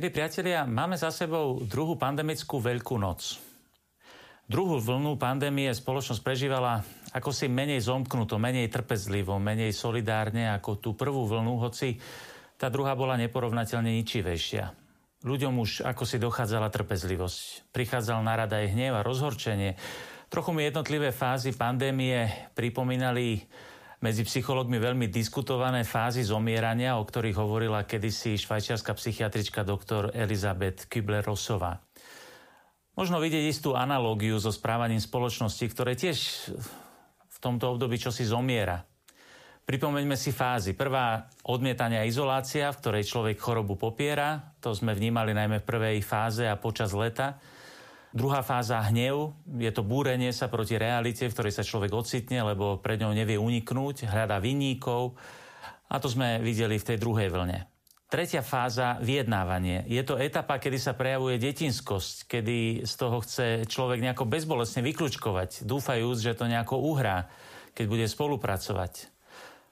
Milí priatelia, máme za sebou druhú pandemickú veľkú noc. Druhú vlnu pandémie spoločnosť prežívala ako si menej zomknuto, menej trpezlivo, menej solidárne ako tú prvú vlnu, hoci tá druhá bola neporovnateľne ničivejšia. Ľuďom už ako si dochádzala trpezlivosť. Prichádzal na rada aj hnev a rozhorčenie. Trochu mi jednotlivé fázy pandémie pripomínali medzi psychológmi veľmi diskutované fázy zomierania, o ktorých hovorila kedysi švajčiarska psychiatrička doktor Elizabeth Kübler-Rossová. Možno vidieť istú analógiu so správaním spoločnosti, ktoré tiež v tomto období čosi zomiera. Pripomeňme si fázy. Prvá odmietania izolácia, v ktorej človek chorobu popiera. To sme vnímali najmä v prvej fáze a počas leta. Druhá fáza hnev, je to búrenie sa proti realite, v ktorej sa človek ocitne, lebo pred ňou nevie uniknúť, hľadá vinníkov. A to sme videli v tej druhej vlne. Tretia fáza, vyjednávanie. Je to etapa, kedy sa prejavuje detinskosť, kedy z toho chce človek nejako bezbolestne vyklúčkovať, dúfajúc, že to nejako uhrá, keď bude spolupracovať.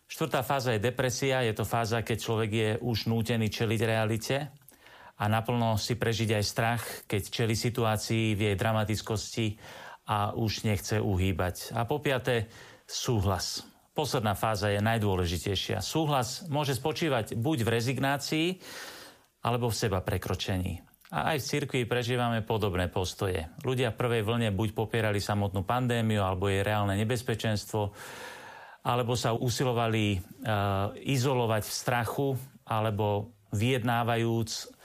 Štvrtá fáza je depresia, je to fáza, keď človek je už nútený čeliť realite a naplno si prežiť aj strach, keď čeli situácii v jej dramatickosti a už nechce uhýbať. A po piaté, súhlas. Posledná fáza je najdôležitejšia. Súhlas môže spočívať buď v rezignácii, alebo v seba prekročení. A aj v cirkvi prežívame podobné postoje. Ľudia v prvej vlne buď popierali samotnú pandémiu, alebo jej reálne nebezpečenstvo, alebo sa usilovali e, izolovať v strachu, alebo vyjednávajúc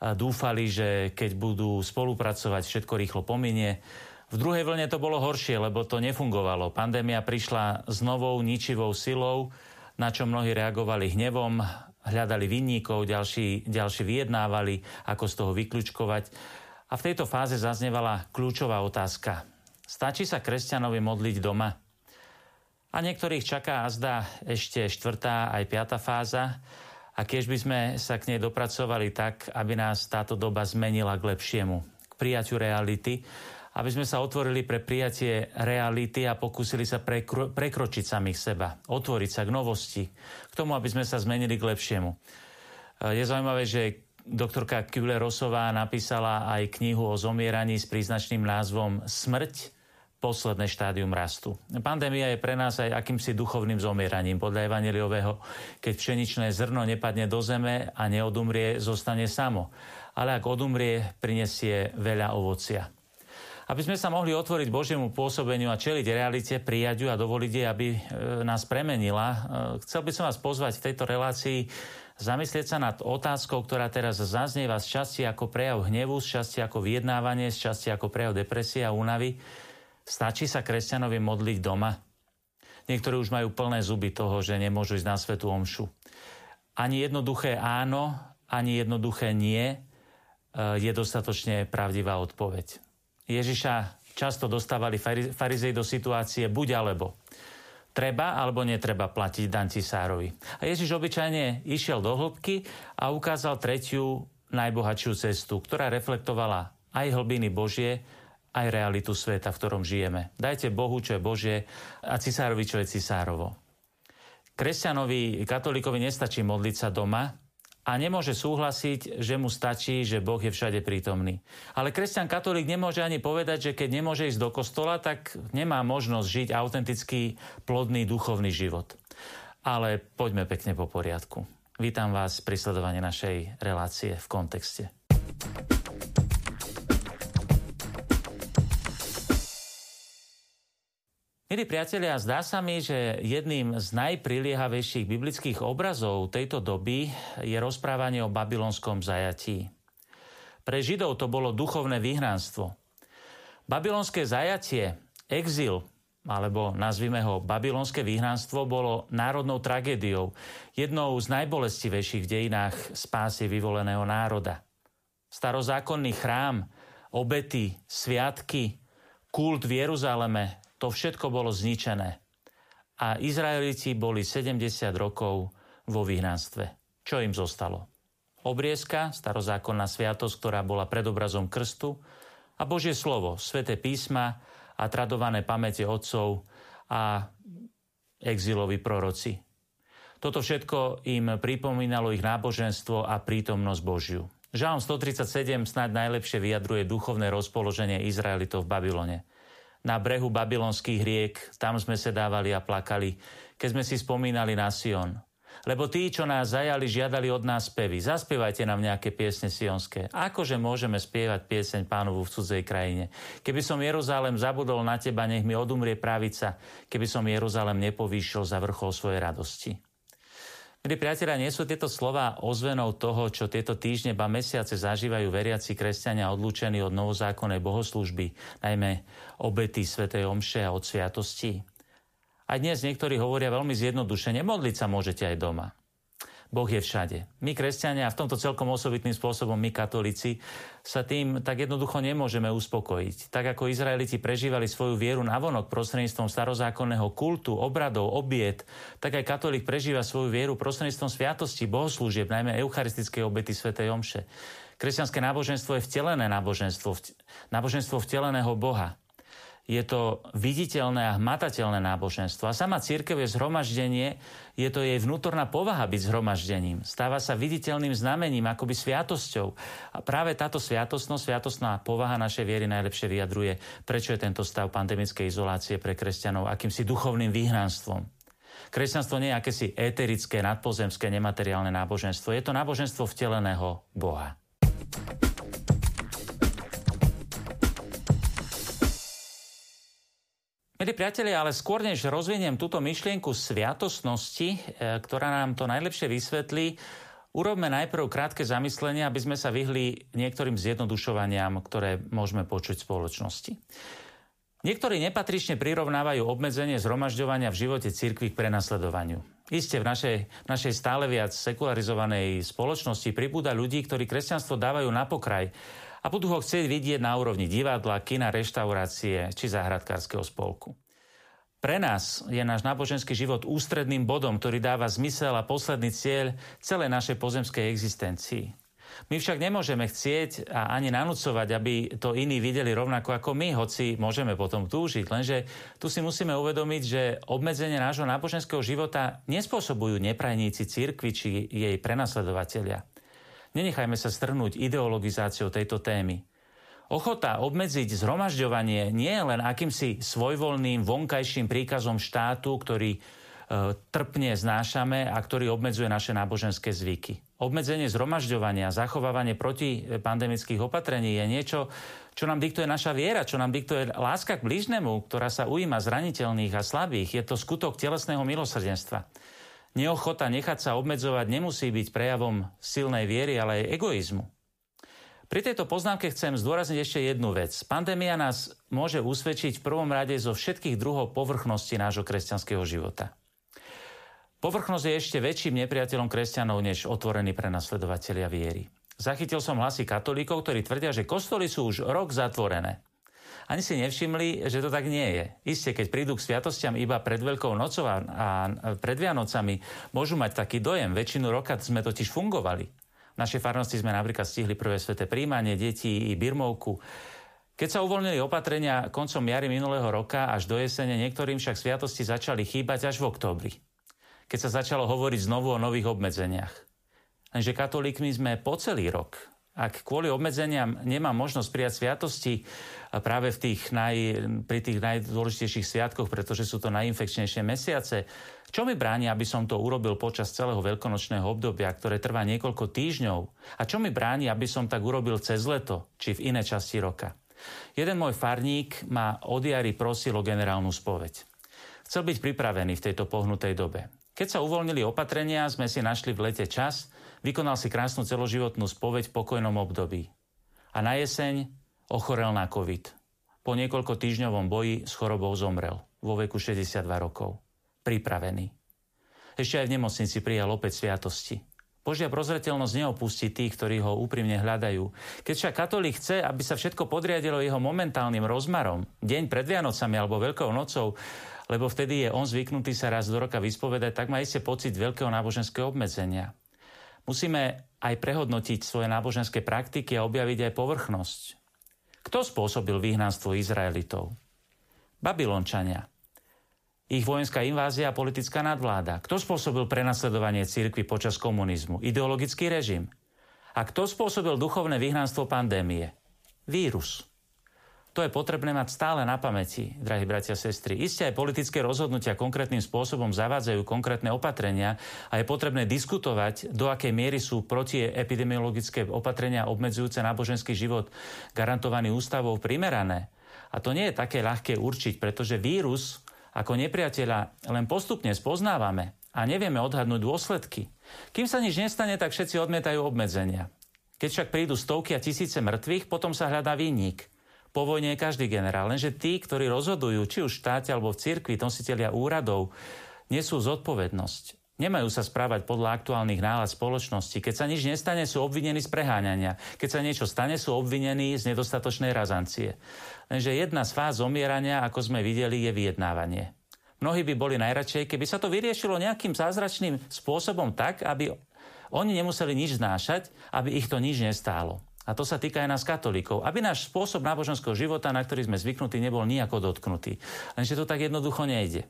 dúfali, že keď budú spolupracovať, všetko rýchlo pominie. V druhej vlne to bolo horšie, lebo to nefungovalo. Pandémia prišla s novou ničivou silou, na čo mnohí reagovali hnevom, hľadali vinníkov, ďalší, ďalší vyjednávali, ako z toho vyklúčkovať. A v tejto fáze zaznevala kľúčová otázka. Stačí sa kresťanovi modliť doma? A niektorých čaká azda ešte štvrtá aj piata fáza, a keď by sme sa k nej dopracovali tak, aby nás táto doba zmenila k lepšiemu, k prijaťu reality, aby sme sa otvorili pre prijatie reality a pokúsili sa prekro- prekročiť samých seba, otvoriť sa k novosti, k tomu, aby sme sa zmenili k lepšiemu. Je zaujímavé, že doktorka Kübler-Rosová napísala aj knihu o zomieraní s príznačným názvom Smrť posledné štádium rastu. Pandémia je pre nás aj akýmsi duchovným zomieraním. Podľa Evangeliového, keď pšeničné zrno nepadne do zeme a neodumrie, zostane samo. Ale ak odumrie, prinesie veľa ovocia. Aby sme sa mohli otvoriť Božiemu pôsobeniu a čeliť realite, prijať ju a dovoliť jej, aby e, nás premenila, e, chcel by som vás pozvať v tejto relácii zamyslieť sa nad otázkou, ktorá teraz zaznieva z časti ako prejav hnevu, z časti ako vyjednávanie, z časti ako prejav depresie a únavy Stačí sa kresťanovi modliť doma? Niektorí už majú plné zuby toho, že nemôžu ísť na svetú omšu. Ani jednoduché áno, ani jednoduché nie e, je dostatočne pravdivá odpoveď. Ježiša často dostávali farizej do situácie buď alebo. Treba alebo netreba platiť dan cisárovi. A Ježiš obyčajne išiel do hĺbky a ukázal tretiu najbohatšiu cestu, ktorá reflektovala aj hlbiny Božie, aj realitu sveta, v ktorom žijeme. Dajte Bohu, čo je Božie a cisárovi, čo je cisárovo. Kresťanovi, katolíkovi nestačí modliť sa doma a nemôže súhlasiť, že mu stačí, že Boh je všade prítomný. Ale kresťan katolík nemôže ani povedať, že keď nemôže ísť do kostola, tak nemá možnosť žiť autentický, plodný duchovný život. Ale poďme pekne po poriadku. Vítam vás pri sledovaní našej relácie v kontexte. Milí priatelia, zdá sa mi, že jedným z najpriliehavejších biblických obrazov tejto doby je rozprávanie o babylonskom zajatí. Pre Židov to bolo duchovné vyhnánstvo. Babylonské zajatie, exil, alebo nazvime ho babylonské vyhnánstvo, bolo národnou tragédiou, jednou z najbolestivejších v dejinách spásy vyvoleného národa. Starozákonný chrám, obety, sviatky, kult v Jeruzaleme, to všetko bolo zničené. A Izraeliti boli 70 rokov vo vyhnanstve. Čo im zostalo? Obriezka, starozákonná sviatosť, ktorá bola predobrazom krstu a Božie slovo, sveté písma a tradované pamäte otcov a exiloví proroci. Toto všetko im pripomínalo ich náboženstvo a prítomnosť Božiu. Žalm 137 snáď najlepšie vyjadruje duchovné rozpoloženie Izraelitov v Babylone. Na brehu babylonských riek, tam sme sa dávali a plakali, keď sme si spomínali na Sion. Lebo tí, čo nás zajali, žiadali od nás spevy. Zaspievajte nám nejaké piesne sionské. Akože môžeme spievať pieseň pánovu v cudzej krajine? Keby som Jeruzalém zabudol na teba, nech mi odumrie pravica, keby som Jeruzalém nepovýšil za vrchol svojej radosti. Milí priatelia, nie sú tieto slova ozvenou toho, čo tieto týždne ba mesiace zažívajú veriaci kresťania odlúčení od novozákonnej bohoslužby, najmä obety svätej Omše a od sviatosti. A dnes niektorí hovoria veľmi zjednodušene, modliť sa môžete aj doma. Boh je všade. My, kresťania, a v tomto celkom osobitným spôsobom my, katolíci, sa tým tak jednoducho nemôžeme uspokojiť. Tak ako Izraeliti prežívali svoju vieru navonok prostredníctvom starozákonného kultu, obradov, obiet, tak aj katolík prežíva svoju vieru prostredníctvom sviatosti, bohoslúžieb, najmä eucharistickej obety Sv. Omše. Kresťanské náboženstvo je vtelené náboženstvo, náboženstvo vteleného Boha je to viditeľné a hmatateľné náboženstvo. A sama církev je zhromaždenie, je to jej vnútorná povaha byť zhromaždením. Stáva sa viditeľným znamením, akoby sviatosťou. A práve táto sviatostnosť, sviatostná povaha našej viery najlepšie vyjadruje, prečo je tento stav pandemickej izolácie pre kresťanov akýmsi duchovným vyhnanstvom. Kresťanstvo nie je akési eterické, nadpozemské, nemateriálne náboženstvo. Je to náboženstvo vteleného Boha. Milí priatelia, ale skôr než rozviniem túto myšlienku sviatosnosti, e, ktorá nám to najlepšie vysvetlí, urobme najprv krátke zamyslenie, aby sme sa vyhli niektorým zjednodušovaniam, ktoré môžeme počuť v spoločnosti. Niektorí nepatrične prirovnávajú obmedzenie zhromažďovania v živote cirkvi k prenasledovaniu. Isté, v našej, našej stále viac sekularizovanej spoločnosti pribúda ľudí, ktorí kresťanstvo dávajú na pokraj a budú ho chcieť vidieť na úrovni divadla, kina, reštaurácie či záhradkárskeho spolku. Pre nás je náš náboženský život ústredným bodom, ktorý dáva zmysel a posledný cieľ celej našej pozemskej existencii. My však nemôžeme chcieť a ani nanúcovať, aby to iní videli rovnako ako my, hoci môžeme potom túžiť. Lenže tu si musíme uvedomiť, že obmedzenie nášho náboženského života nespôsobujú neprajníci cirkvi či jej prenasledovatelia. Nenechajme sa strhnúť ideologizáciou tejto témy. Ochota obmedziť zhromažďovanie nie je len akýmsi svojvoľným vonkajším príkazom štátu, ktorý e, trpne znášame a ktorý obmedzuje naše náboženské zvyky. Obmedzenie zhromažďovania, zachovávanie proti pandemických opatrení je niečo, čo nám diktuje naša viera, čo nám diktuje láska k blížnemu, ktorá sa ujíma zraniteľných a slabých. Je to skutok telesného milosrdenstva. Neochota nechať sa obmedzovať nemusí byť prejavom silnej viery, ale aj egoizmu. Pri tejto poznámke chcem zdôrazniť ešte jednu vec. Pandémia nás môže usvedčiť v prvom rade zo všetkých druhov povrchnosti nášho kresťanského života. Povrchnosť je ešte väčším nepriateľom kresťanov než otvorení prenasledovatelia viery. Zachytil som hlasy katolíkov, ktorí tvrdia, že kostoly sú už rok zatvorené ani si nevšimli, že to tak nie je. Isté, keď prídu k sviatostiam iba pred Veľkou nocou a pred Vianocami, môžu mať taký dojem. Väčšinu roka sme totiž fungovali. V našej farnosti sme napríklad stihli prvé sveté príjmanie detí i birmovku. Keď sa uvoľnili opatrenia koncom jary minulého roka až do jesene, niektorým však sviatosti začali chýbať až v októbri. Keď sa začalo hovoriť znovu o nových obmedzeniach. Lenže katolíkmi sme po celý rok ak kvôli obmedzeniam nemám možnosť prijať sviatosti práve v tých naj, pri tých najdôležitejších sviatkoch, pretože sú to najinfekčnejšie mesiace, čo mi bráni, aby som to urobil počas celého veľkonočného obdobia, ktoré trvá niekoľko týždňov? A čo mi bráni, aby som tak urobil cez leto, či v iné časti roka? Jeden môj farník ma od jary prosil o generálnu spoveď. Chcel byť pripravený v tejto pohnutej dobe. Keď sa uvoľnili opatrenia, sme si našli v lete čas, Vykonal si krásnu celoživotnú spoveď v pokojnom období. A na jeseň ochorel na COVID. Po niekoľko týždňovom boji s chorobou zomrel vo veku 62 rokov. Pripravený. Ešte aj v nemocnici prijal opäť sviatosti. Božia prozretelnosť neopustí tých, ktorí ho úprimne hľadajú. Keď však katolík chce, aby sa všetko podriadilo jeho momentálnym rozmarom, deň pred Vianocami alebo Veľkou nocou, lebo vtedy je on zvyknutý sa raz do roka vyspovedať, tak má iste pocit veľkého náboženského obmedzenia. Musíme aj prehodnotiť svoje náboženské praktiky a objaviť aj povrchnosť. Kto spôsobil vyhnanstvo Izraelitov? Babylončania. Ich vojenská invázia a politická nadvláda. Kto spôsobil prenasledovanie cirkvy počas komunizmu? Ideologický režim. A kto spôsobil duchovné vyhnanstvo pandémie? Vírus. To je potrebné mať stále na pamäti, drahí bratia a sestry. Isté aj politické rozhodnutia konkrétnym spôsobom zavádzajú konkrétne opatrenia a je potrebné diskutovať, do akej miery sú protiepidemiologické opatrenia obmedzujúce náboženský život garantovaný ústavou primerané. A to nie je také ľahké určiť, pretože vírus ako nepriateľa len postupne spoznávame a nevieme odhadnúť dôsledky. Kým sa nič nestane, tak všetci odmietajú obmedzenia. Keď však prídu stovky a tisíce mŕtvych, potom sa hľadá výnik. Po vojne je každý generál, lenže tí, ktorí rozhodujú, či už v štáte alebo v cirkvi, nositeľia úradov, nesú zodpovednosť. Nemajú sa správať podľa aktuálnych nálad spoločnosti. Keď sa nič nestane, sú obvinení z preháňania. Keď sa niečo stane, sú obvinení z nedostatočnej razancie. Lenže jedna z fáz zomierania, ako sme videli, je vyjednávanie. Mnohí by boli najradšej, keby sa to vyriešilo nejakým zázračným spôsobom tak, aby oni nemuseli nič znášať, aby ich to nič nestálo. A to sa týka aj nás katolíkov. Aby náš spôsob náboženského života, na ktorý sme zvyknutí, nebol nejako dotknutý. Lenže to tak jednoducho nejde.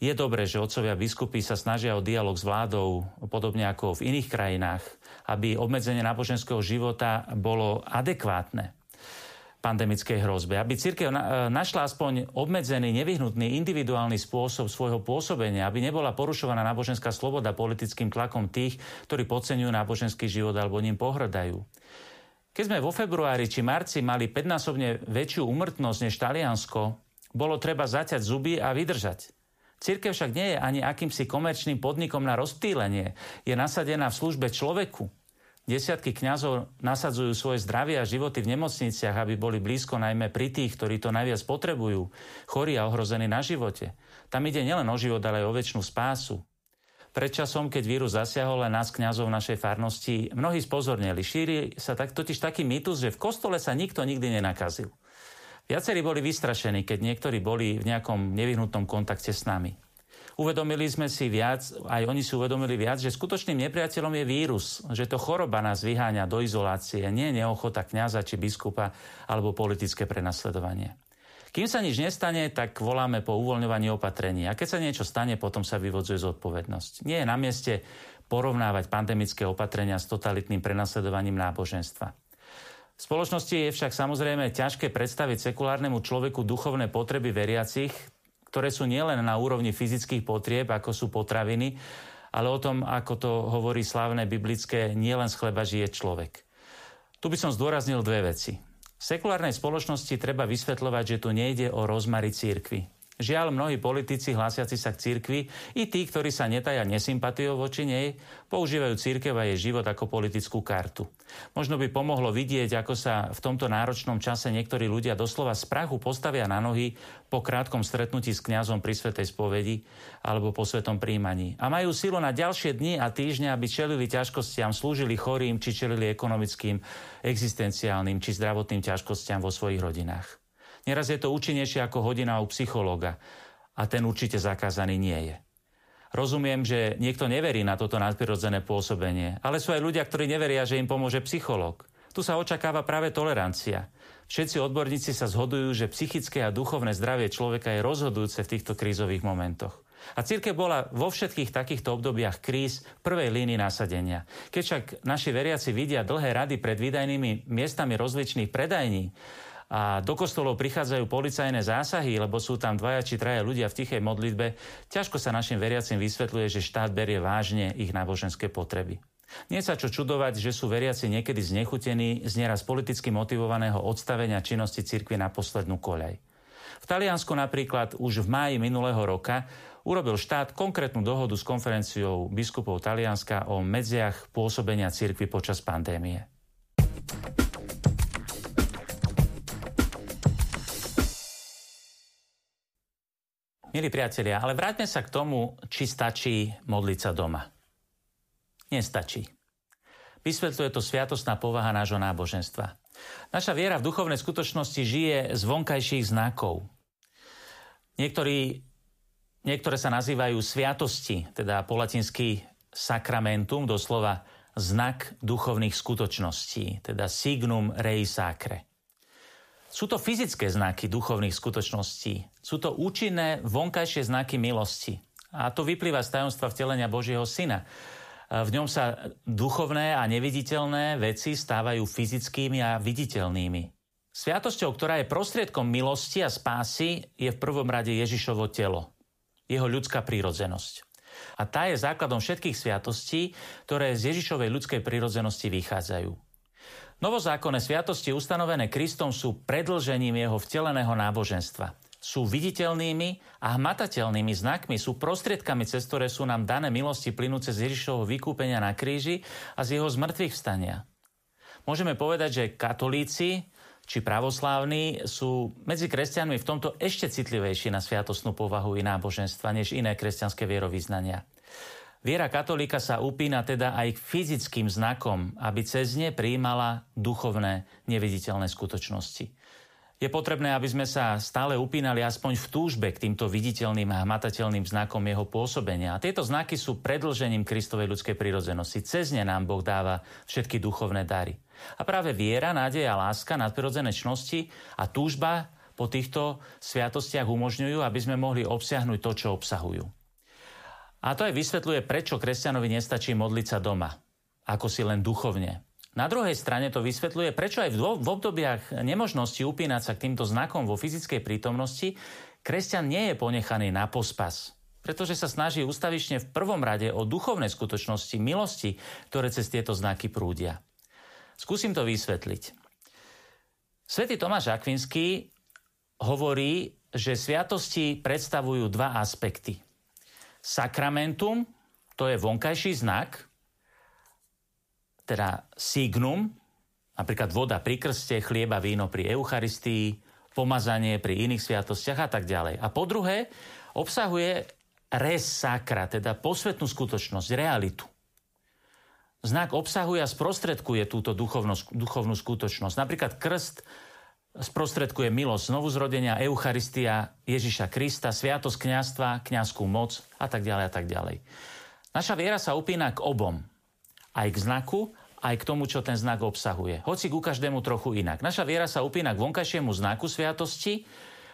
Je dobré, že otcovia biskupy sa snažia o dialog s vládou, podobne ako v iných krajinách, aby obmedzenie náboženského života bolo adekvátne pandemickej hrozbe. Aby církev našla aspoň obmedzený, nevyhnutný, individuálny spôsob svojho pôsobenia, aby nebola porušovaná náboženská sloboda politickým tlakom tých, ktorí podceňujú náboženský život alebo ním pohrdajú. Keď sme vo februári či marci mali 5-násobne väčšiu umrtnosť než Taliansko, bolo treba zaťať zuby a vydržať. Církev však nie je ani akýmsi komerčným podnikom na rozptýlenie. Je nasadená v službe človeku. Desiatky kňazov nasadzujú svoje zdravie a životy v nemocniciach, aby boli blízko najmä pri tých, ktorí to najviac potrebujú, chorí a ohrození na živote. Tam ide nielen o život, ale aj o väčšinu spásu. Predčasom, keď vírus zasiahol len nás kňazov našej farnosti, mnohí spozornili. Šíri sa tak, totiž taký mýtus, že v kostole sa nikto nikdy nenakazil. Viacerí boli vystrašení, keď niektorí boli v nejakom nevyhnutnom kontakte s nami. Uvedomili sme si viac, aj oni si uvedomili viac, že skutočným nepriateľom je vírus, že to choroba nás vyháňa do izolácie, nie neochota kňaza či biskupa alebo politické prenasledovanie. Kým sa nič nestane, tak voláme po uvoľňovaní opatrení. A keď sa niečo stane, potom sa vyvodzuje zodpovednosť. Nie je na mieste porovnávať pandemické opatrenia s totalitným prenasledovaním náboženstva. V spoločnosti je však samozrejme ťažké predstaviť sekulárnemu človeku duchovné potreby veriacich, ktoré sú nielen na úrovni fyzických potrieb, ako sú potraviny, ale o tom, ako to hovorí slávne biblické, nielen z chleba žije človek. Tu by som zdôraznil dve veci. V sekulárnej spoločnosti treba vysvetľovať, že tu nejde o rozmary církvy. Žiaľ, mnohí politici hlásiaci sa k cirkvi i tí, ktorí sa netaja nesympatiou voči nej, používajú církev a jej život ako politickú kartu. Možno by pomohlo vidieť, ako sa v tomto náročnom čase niektorí ľudia doslova z prachu postavia na nohy po krátkom stretnutí s kňazom pri Svetej spovedi alebo po Svetom príjmaní. A majú silu na ďalšie dni a týždne, aby čelili ťažkostiam, slúžili chorým či čelili ekonomickým, existenciálnym či zdravotným ťažkostiam vo svojich rodinách. Neraz je to účinnejšie ako hodina u psychológa a ten určite zakázaný nie je. Rozumiem, že niekto neverí na toto nadprirodzené pôsobenie, ale sú aj ľudia, ktorí neveria, že im pomôže psychológ. Tu sa očakáva práve tolerancia. Všetci odborníci sa zhodujú, že psychické a duchovné zdravie človeka je rozhodujúce v týchto krízových momentoch. A církev bola vo všetkých takýchto obdobiach kríz prvej línii nasadenia. Keď však naši veriaci vidia dlhé rady pred výdajnými miestami rozličných predajní, a do kostolov prichádzajú policajné zásahy, lebo sú tam dvaja či traja ľudia v tichej modlitbe, ťažko sa našim veriacim vysvetľuje, že štát berie vážne ich náboženské potreby. Nie sa čo čudovať, že sú veriaci niekedy znechutení z nieraz politicky motivovaného odstavenia činnosti cirkvi na poslednú koľaj. V Taliansku napríklad už v máji minulého roka urobil štát konkrétnu dohodu s konferenciou biskupov Talianska o medziach pôsobenia cirkvi počas pandémie. Milí priatelia, ale vráťme sa k tomu, či stačí modliť sa doma. Nestačí. Vysvetľuje to sviatostná povaha nášho náboženstva. Naša viera v duchovnej skutočnosti žije z vonkajších znakov. Niektorí, niektoré sa nazývajú sviatosti, teda po latinsky sacramentum, doslova znak duchovných skutočností, teda signum rei sacre. Sú to fyzické znaky duchovných skutočností. Sú to účinné vonkajšie znaky milosti. A to vyplýva z tajomstva vtelenia Božieho Syna. v ňom sa duchovné a neviditeľné veci stávajú fyzickými a viditeľnými. Sviatosťou, ktorá je prostriedkom milosti a spásy, je v prvom rade Ježišovo telo, jeho ľudská prírodzenosť. A tá je základom všetkých sviatostí, ktoré z Ježišovej ľudskej prírodzenosti vychádzajú. Novozákonné sviatosti ustanovené Kristom sú predlžením jeho vteleného náboženstva. Sú viditeľnými a hmatateľnými znakmi, sú prostriedkami, cez ktoré sú nám dané milosti plynúce z Ježišovho vykúpenia na kríži a z jeho zmrtvých vstania. Môžeme povedať, že katolíci či pravoslávni sú medzi kresťanmi v tomto ešte citlivejší na sviatostnú povahu i náboženstva než iné kresťanské vierovýznania. Viera katolíka sa upína teda aj k fyzickým znakom, aby cez ne prijímala duchovné, neviditeľné skutočnosti. Je potrebné, aby sme sa stále upínali aspoň v túžbe k týmto viditeľným a hmatateľným znakom jeho pôsobenia. A tieto znaky sú predlžením Kristovej ľudskej prírodzenosti. Cez ne nám Boh dáva všetky duchovné dary. A práve viera, nádej a láska, nadprirodzené čnosti a túžba po týchto sviatostiach umožňujú, aby sme mohli obsiahnuť to, čo obsahujú. A to aj vysvetľuje, prečo kresťanovi nestačí modliť sa doma, ako si len duchovne. Na druhej strane to vysvetľuje, prečo aj v obdobiach nemožnosti upínať sa k týmto znakom vo fyzickej prítomnosti kresťan nie je ponechaný na pospas, pretože sa snaží ustavične v prvom rade o duchovné skutočnosti, milosti, ktoré cez tieto znaky prúdia. Skúsim to vysvetliť. Svetý Tomáš Akvinský hovorí, že sviatosti predstavujú dva aspekty – Sakramentum, to je vonkajší znak, teda signum, napríklad voda pri krste, chlieba, víno pri Eucharistii, pomazanie pri iných sviatostiach a tak ďalej. A po druhé, obsahuje res sacra, teda posvetnú skutočnosť, realitu. Znak obsahuje a sprostredkuje túto duchovnú, duchovnú skutočnosť. Napríklad krst sprostredkuje milosť zrodenia, Eucharistia Ježiša Krista, sviatosť kniazstva, kniazskú moc a tak ďalej a tak ďalej. Naša viera sa upína k obom. Aj k znaku, aj k tomu, čo ten znak obsahuje. Hoci ku každému trochu inak. Naša viera sa upína k vonkajšiemu znaku sviatosti,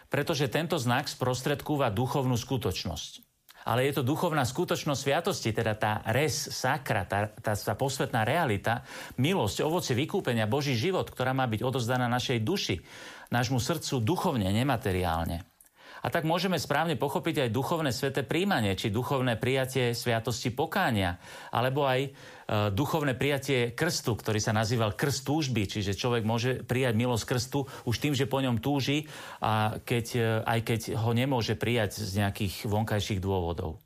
pretože tento znak sprostredkúva duchovnú skutočnosť ale je to duchovná skutočnosť sviatosti, teda tá res sakra, tá, tá, tá posvetná realita, milosť, ovoce vykúpenia, Boží život, ktorá má byť odozdaná našej duši, nášmu srdcu duchovne, nemateriálne. A tak môžeme správne pochopiť aj duchovné sveté príjmanie, či duchovné prijatie sviatosti pokánia, alebo aj duchovné prijatie krstu, ktorý sa nazýval krst túžby, čiže človek môže prijať milosť krstu už tým, že po ňom túži, a keď, e, aj keď ho nemôže prijať z nejakých vonkajších dôvodov.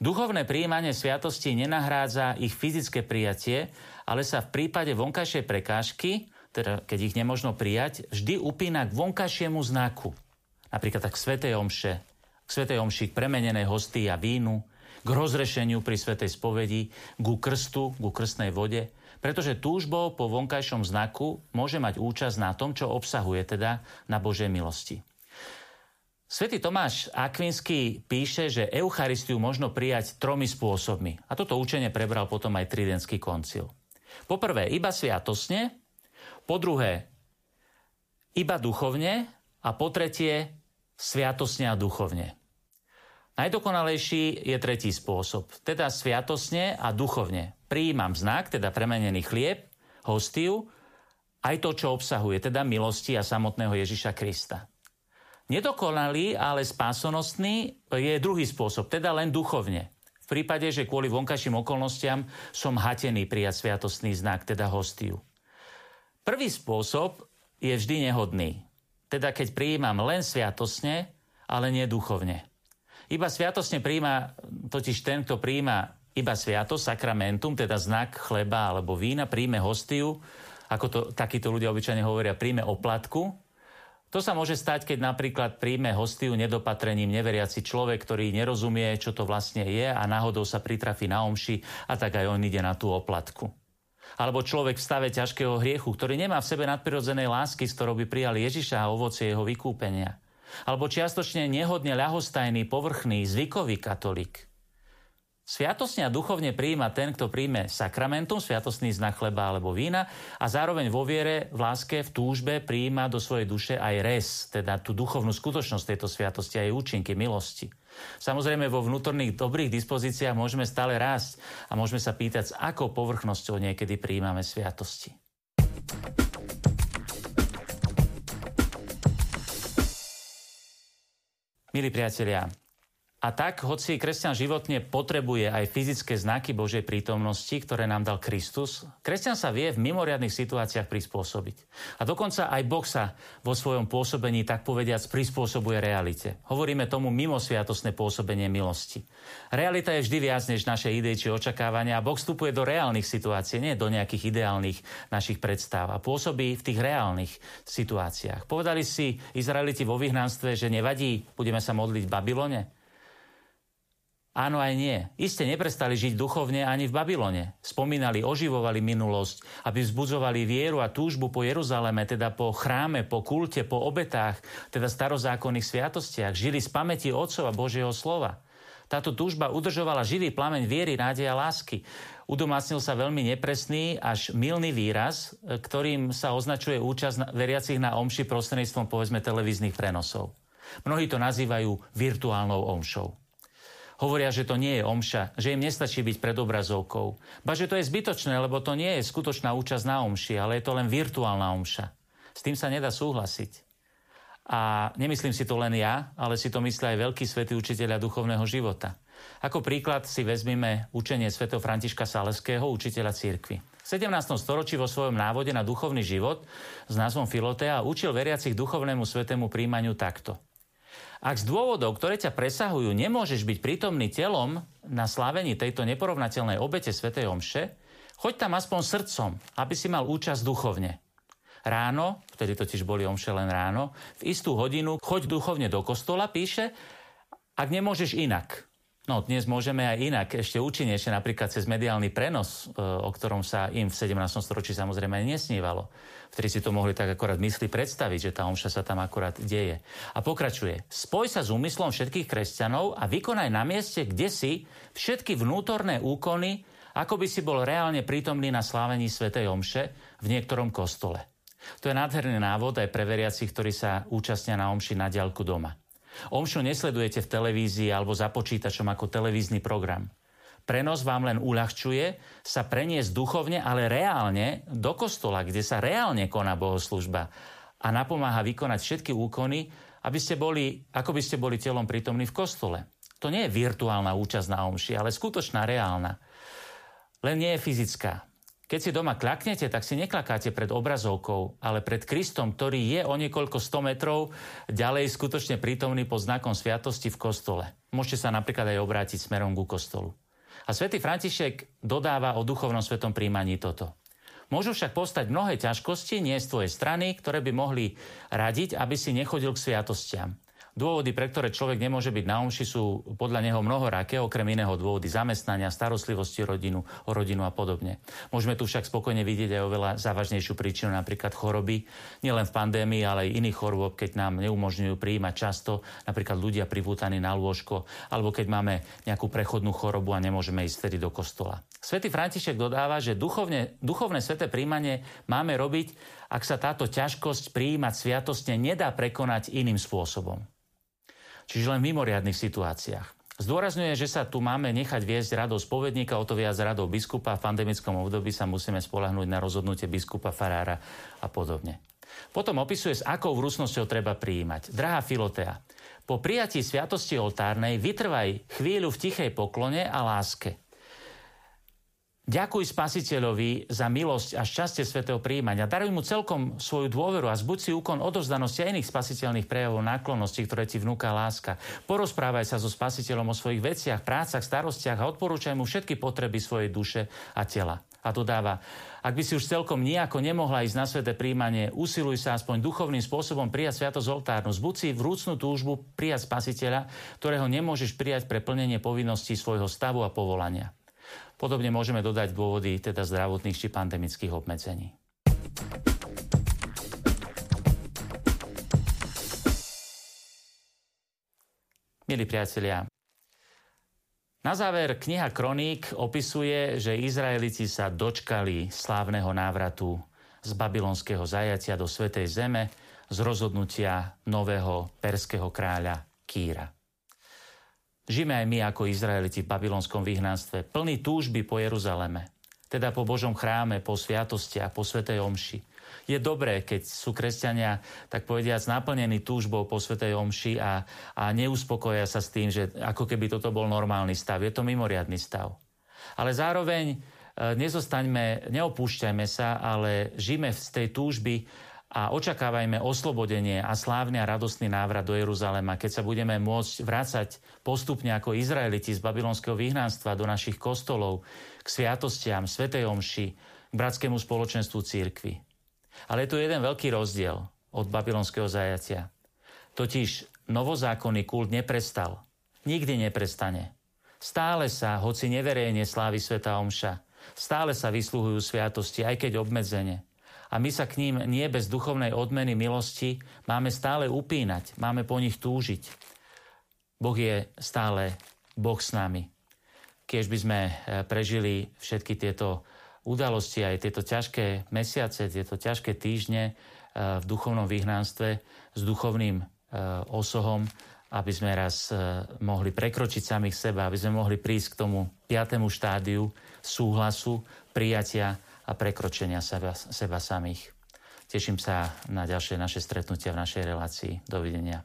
Duchovné príjmanie sviatosti nenahrádza ich fyzické prijatie, ale sa v prípade vonkajšej prekážky, teda keď ich nemožno prijať, vždy upína k vonkajšiemu znaku – napríklad tak Svetej Omše, k Svetej Omši, k premenenej hostii a vínu, k rozrešeniu pri Svetej spovedi, ku krstu, ku krstnej vode, pretože túžbou po vonkajšom znaku môže mať účasť na tom, čo obsahuje teda na Božej milosti. Svetý Tomáš Akvinský píše, že Eucharistiu možno prijať tromi spôsobmi. A toto učenie prebral potom aj Tridentský koncil. Poprvé, iba sviatosne, po druhé, iba duchovne a po tretie, sviatosne a duchovne. Najdokonalejší je tretí spôsob, teda sviatosne a duchovne. Prijímam znak, teda premenený chlieb, hostiu, aj to, čo obsahuje, teda milosti a samotného Ježiša Krista. Nedokonalý, ale spásonosný je druhý spôsob, teda len duchovne. V prípade, že kvôli vonkajším okolnostiam som hatený prijať sviatostný znak, teda hostiu. Prvý spôsob je vždy nehodný. Teda keď prijímam len sviatosne, ale nie duchovne. Iba sviatosne prijíma totiž ten, kto prijíma iba sviatosť, sakramentum, teda znak chleba alebo vína, príjme hostiu, ako to takíto ľudia obyčajne hovoria, príjme oplatku. To sa môže stať, keď napríklad príjme hostiu nedopatrením neveriaci človek, ktorý nerozumie, čo to vlastne je a náhodou sa pritrafí na omši a tak aj on ide na tú oplatku. Alebo človek v stave ťažkého hriechu, ktorý nemá v sebe nadprirodzenej lásky, s ktorou by prijal Ježiša a ovocie jeho vykúpenia. Alebo čiastočne nehodne ľahostajný, povrchný, zvykový katolík. Sviatosne a duchovne prijíma ten, kto príjme sakramentum, sviatostný znak chleba alebo vína a zároveň vo viere, v láske, v túžbe prijíma do svojej duše aj res, teda tú duchovnú skutočnosť tejto sviatosti a jej účinky, milosti. Samozrejme, vo vnútorných dobrých dispozíciách môžeme stále rásť a môžeme sa pýtať, s akou povrchnosťou niekedy príjmame sviatosti. Milí priatelia, a tak, hoci kresťan životne potrebuje aj fyzické znaky Božej prítomnosti, ktoré nám dal Kristus, kresťan sa vie v mimoriadných situáciách prispôsobiť. A dokonca aj Boh sa vo svojom pôsobení, tak povediac, prispôsobuje realite. Hovoríme tomu mimosviatosné pôsobenie milosti. Realita je vždy viac než naše idei či očakávania a Boh vstupuje do reálnych situácií, nie do nejakých ideálnych našich predstav a pôsobí v tých reálnych situáciách. Povedali si Izraeliti vo vyhnanstve, že nevadí, budeme sa modliť v Babylone? Áno aj nie. Iste neprestali žiť duchovne ani v Babylone. Spomínali, oživovali minulosť, aby vzbudzovali vieru a túžbu po Jeruzaleme, teda po chráme, po kulte, po obetách, teda starozákonných sviatostiach. Žili z pamäti Otcov a Božieho slova. Táto túžba udržovala živý plameň viery, nádej a lásky. Udomácnil sa veľmi nepresný až milný výraz, ktorým sa označuje účasť veriacich na omši prostredníctvom povedzme televíznych prenosov. Mnohí to nazývajú virtuálnou omšou. Hovoria, že to nie je omša, že im nestačí byť pred obrazovkou. Ba, že to je zbytočné, lebo to nie je skutočná účasť na omši, ale je to len virtuálna omša. S tým sa nedá súhlasiť. A nemyslím si to len ja, ale si to myslí aj veľký svätý učiteľa duchovného života. Ako príklad si vezmime učenie sv. Františka Saleského, učiteľa cirkvi. V 17. storočí vo svojom návode na duchovný život s názvom Filotea učil veriacich duchovnému svetému príjmaniu takto. Ak z dôvodov, ktoré ťa presahujú, nemôžeš byť prítomný telom na slávení tejto neporovnateľnej obete Sv. Omše, choď tam aspoň srdcom, aby si mal účasť duchovne. Ráno, vtedy totiž boli omše len ráno, v istú hodinu choď duchovne do kostola, píše, ak nemôžeš inak. No dnes môžeme aj inak, ešte účinnejšie, napríklad cez mediálny prenos, e, o ktorom sa im v 17. storočí samozrejme nesnívalo. Vtedy si to mohli tak akorát mysli predstaviť, že tá omša sa tam akorát deje. A pokračuje. Spoj sa s úmyslom všetkých kresťanov a vykonaj na mieste, kde si, všetky vnútorné úkony, ako by si bol reálne prítomný na slávení svätej Omše v niektorom kostole. To je nádherný návod aj pre veriacich, ktorí sa účastnia na omši na diaľku doma. Omšu nesledujete v televízii alebo za počítačom ako televízny program. Prenos vám len uľahčuje sa preniesť duchovne, ale reálne do kostola, kde sa reálne koná bohoslužba a napomáha vykonať všetky úkony, aby ste boli, ako by ste boli telom prítomní v kostole. To nie je virtuálna účasť na omši, ale skutočná, reálna. Len nie je fyzická. Keď si doma klaknete, tak si neklakáte pred obrazovkou, ale pred Kristom, ktorý je o niekoľko sto metrov ďalej skutočne prítomný pod znakom sviatosti v kostole. Môžete sa napríklad aj obrátiť smerom ku kostolu. A svätý František dodáva o duchovnom svetom príjmaní toto. Môžu však postať mnohé ťažkosti, nie z tvojej strany, ktoré by mohli radiť, aby si nechodil k sviatostiam. Dôvody, pre ktoré človek nemôže byť na omši, sú podľa neho mnohoraké, okrem iného dôvody zamestnania, starostlivosti rodinu, o rodinu a podobne. Môžeme tu však spokojne vidieť aj oveľa závažnejšiu príčinu, napríklad choroby, nielen v pandémii, ale aj iných chorôb, keď nám neumožňujú prijímať často, napríklad ľudia privútaní na lôžko, alebo keď máme nejakú prechodnú chorobu a nemôžeme ísť vtedy do kostola. Svetý František dodáva, že duchovne, duchovné sveté príjmanie máme robiť, ak sa táto ťažkosť prijímať sviatostne nedá prekonať iným spôsobom. Čiže len v mimoriadných situáciách. Zdôrazňuje, že sa tu máme nechať viesť radou spovedníka, o to viac radou biskupa. V pandemickom období sa musíme spolahnúť na rozhodnutie biskupa, farára a podobne. Potom opisuje, s akou vrúcnosťou treba prijímať. Drahá Filotea, po prijatí sviatosti oltárnej vytrvaj chvíľu v tichej poklone a láske. Ďakuj spasiteľovi za milosť a šťastie svetého príjmania. Daruj mu celkom svoju dôveru a zbuď si úkon odovzdanosti a iných spasiteľných prejavov náklonnosti, ktoré ti vnúka láska. Porozprávaj sa so spasiteľom o svojich veciach, prácach, starostiach a odporúčaj mu všetky potreby svojej duše a tela. A dodáva, ak by si už celkom nejako nemohla ísť na sveté príjmanie, usiluj sa aspoň duchovným spôsobom prijať sviatosť oltárnu. Zbuď si vrúcnú túžbu prijať spasiteľa, ktorého nemôžeš prijať pre plnenie povinností svojho stavu a povolania. Podobne môžeme dodať dôvody teda zdravotných či pandemických obmedzení. Milí priatelia, na záver kniha Kroník opisuje, že Izraelici sa dočkali slávneho návratu z babylonského zajatia do Svetej Zeme z rozhodnutia nového perského kráľa Kýra. Žijeme aj my ako Izraeliti v babylonskom vyhnanstve, plný túžby po Jeruzaleme, teda po Božom chráme, po sviatostiach, po Svetej Omši. Je dobré, keď sú kresťania, tak povediac, naplnení túžbou po Svetej Omši a, a neuspokoja sa s tým, že ako keby toto bol normálny stav. Je to mimoriadný stav. Ale zároveň e, nezostaňme, neopúšťajme sa, ale žijeme z tej túžby a očakávajme oslobodenie a slávny a radostný návrat do Jeruzalema, keď sa budeme môcť vrácať postupne ako Izraeliti z babylonského vyhnanstva do našich kostolov, k sviatostiam, svetej omši, k bratskému spoločenstvu církvy. Ale je tu jeden veľký rozdiel od babylonského zajatia. Totiž novozákonný kult neprestal. Nikdy neprestane. Stále sa, hoci neverejne slávi Sveta Omša, stále sa vysluhujú sviatosti, aj keď obmedzene a my sa k ním nie bez duchovnej odmeny milosti máme stále upínať, máme po nich túžiť. Boh je stále Boh s nami. Keď by sme e, prežili všetky tieto udalosti, aj tieto ťažké mesiace, tieto ťažké týždne e, v duchovnom vyhnánstve s duchovným e, osohom, aby sme raz mohli prekročiť samých seba, aby sme mohli prísť k tomu piatému štádiu súhlasu, prijatia a prekročenia seba, seba samých. Teším sa na ďalšie naše stretnutia v našej relácii. Dovidenia.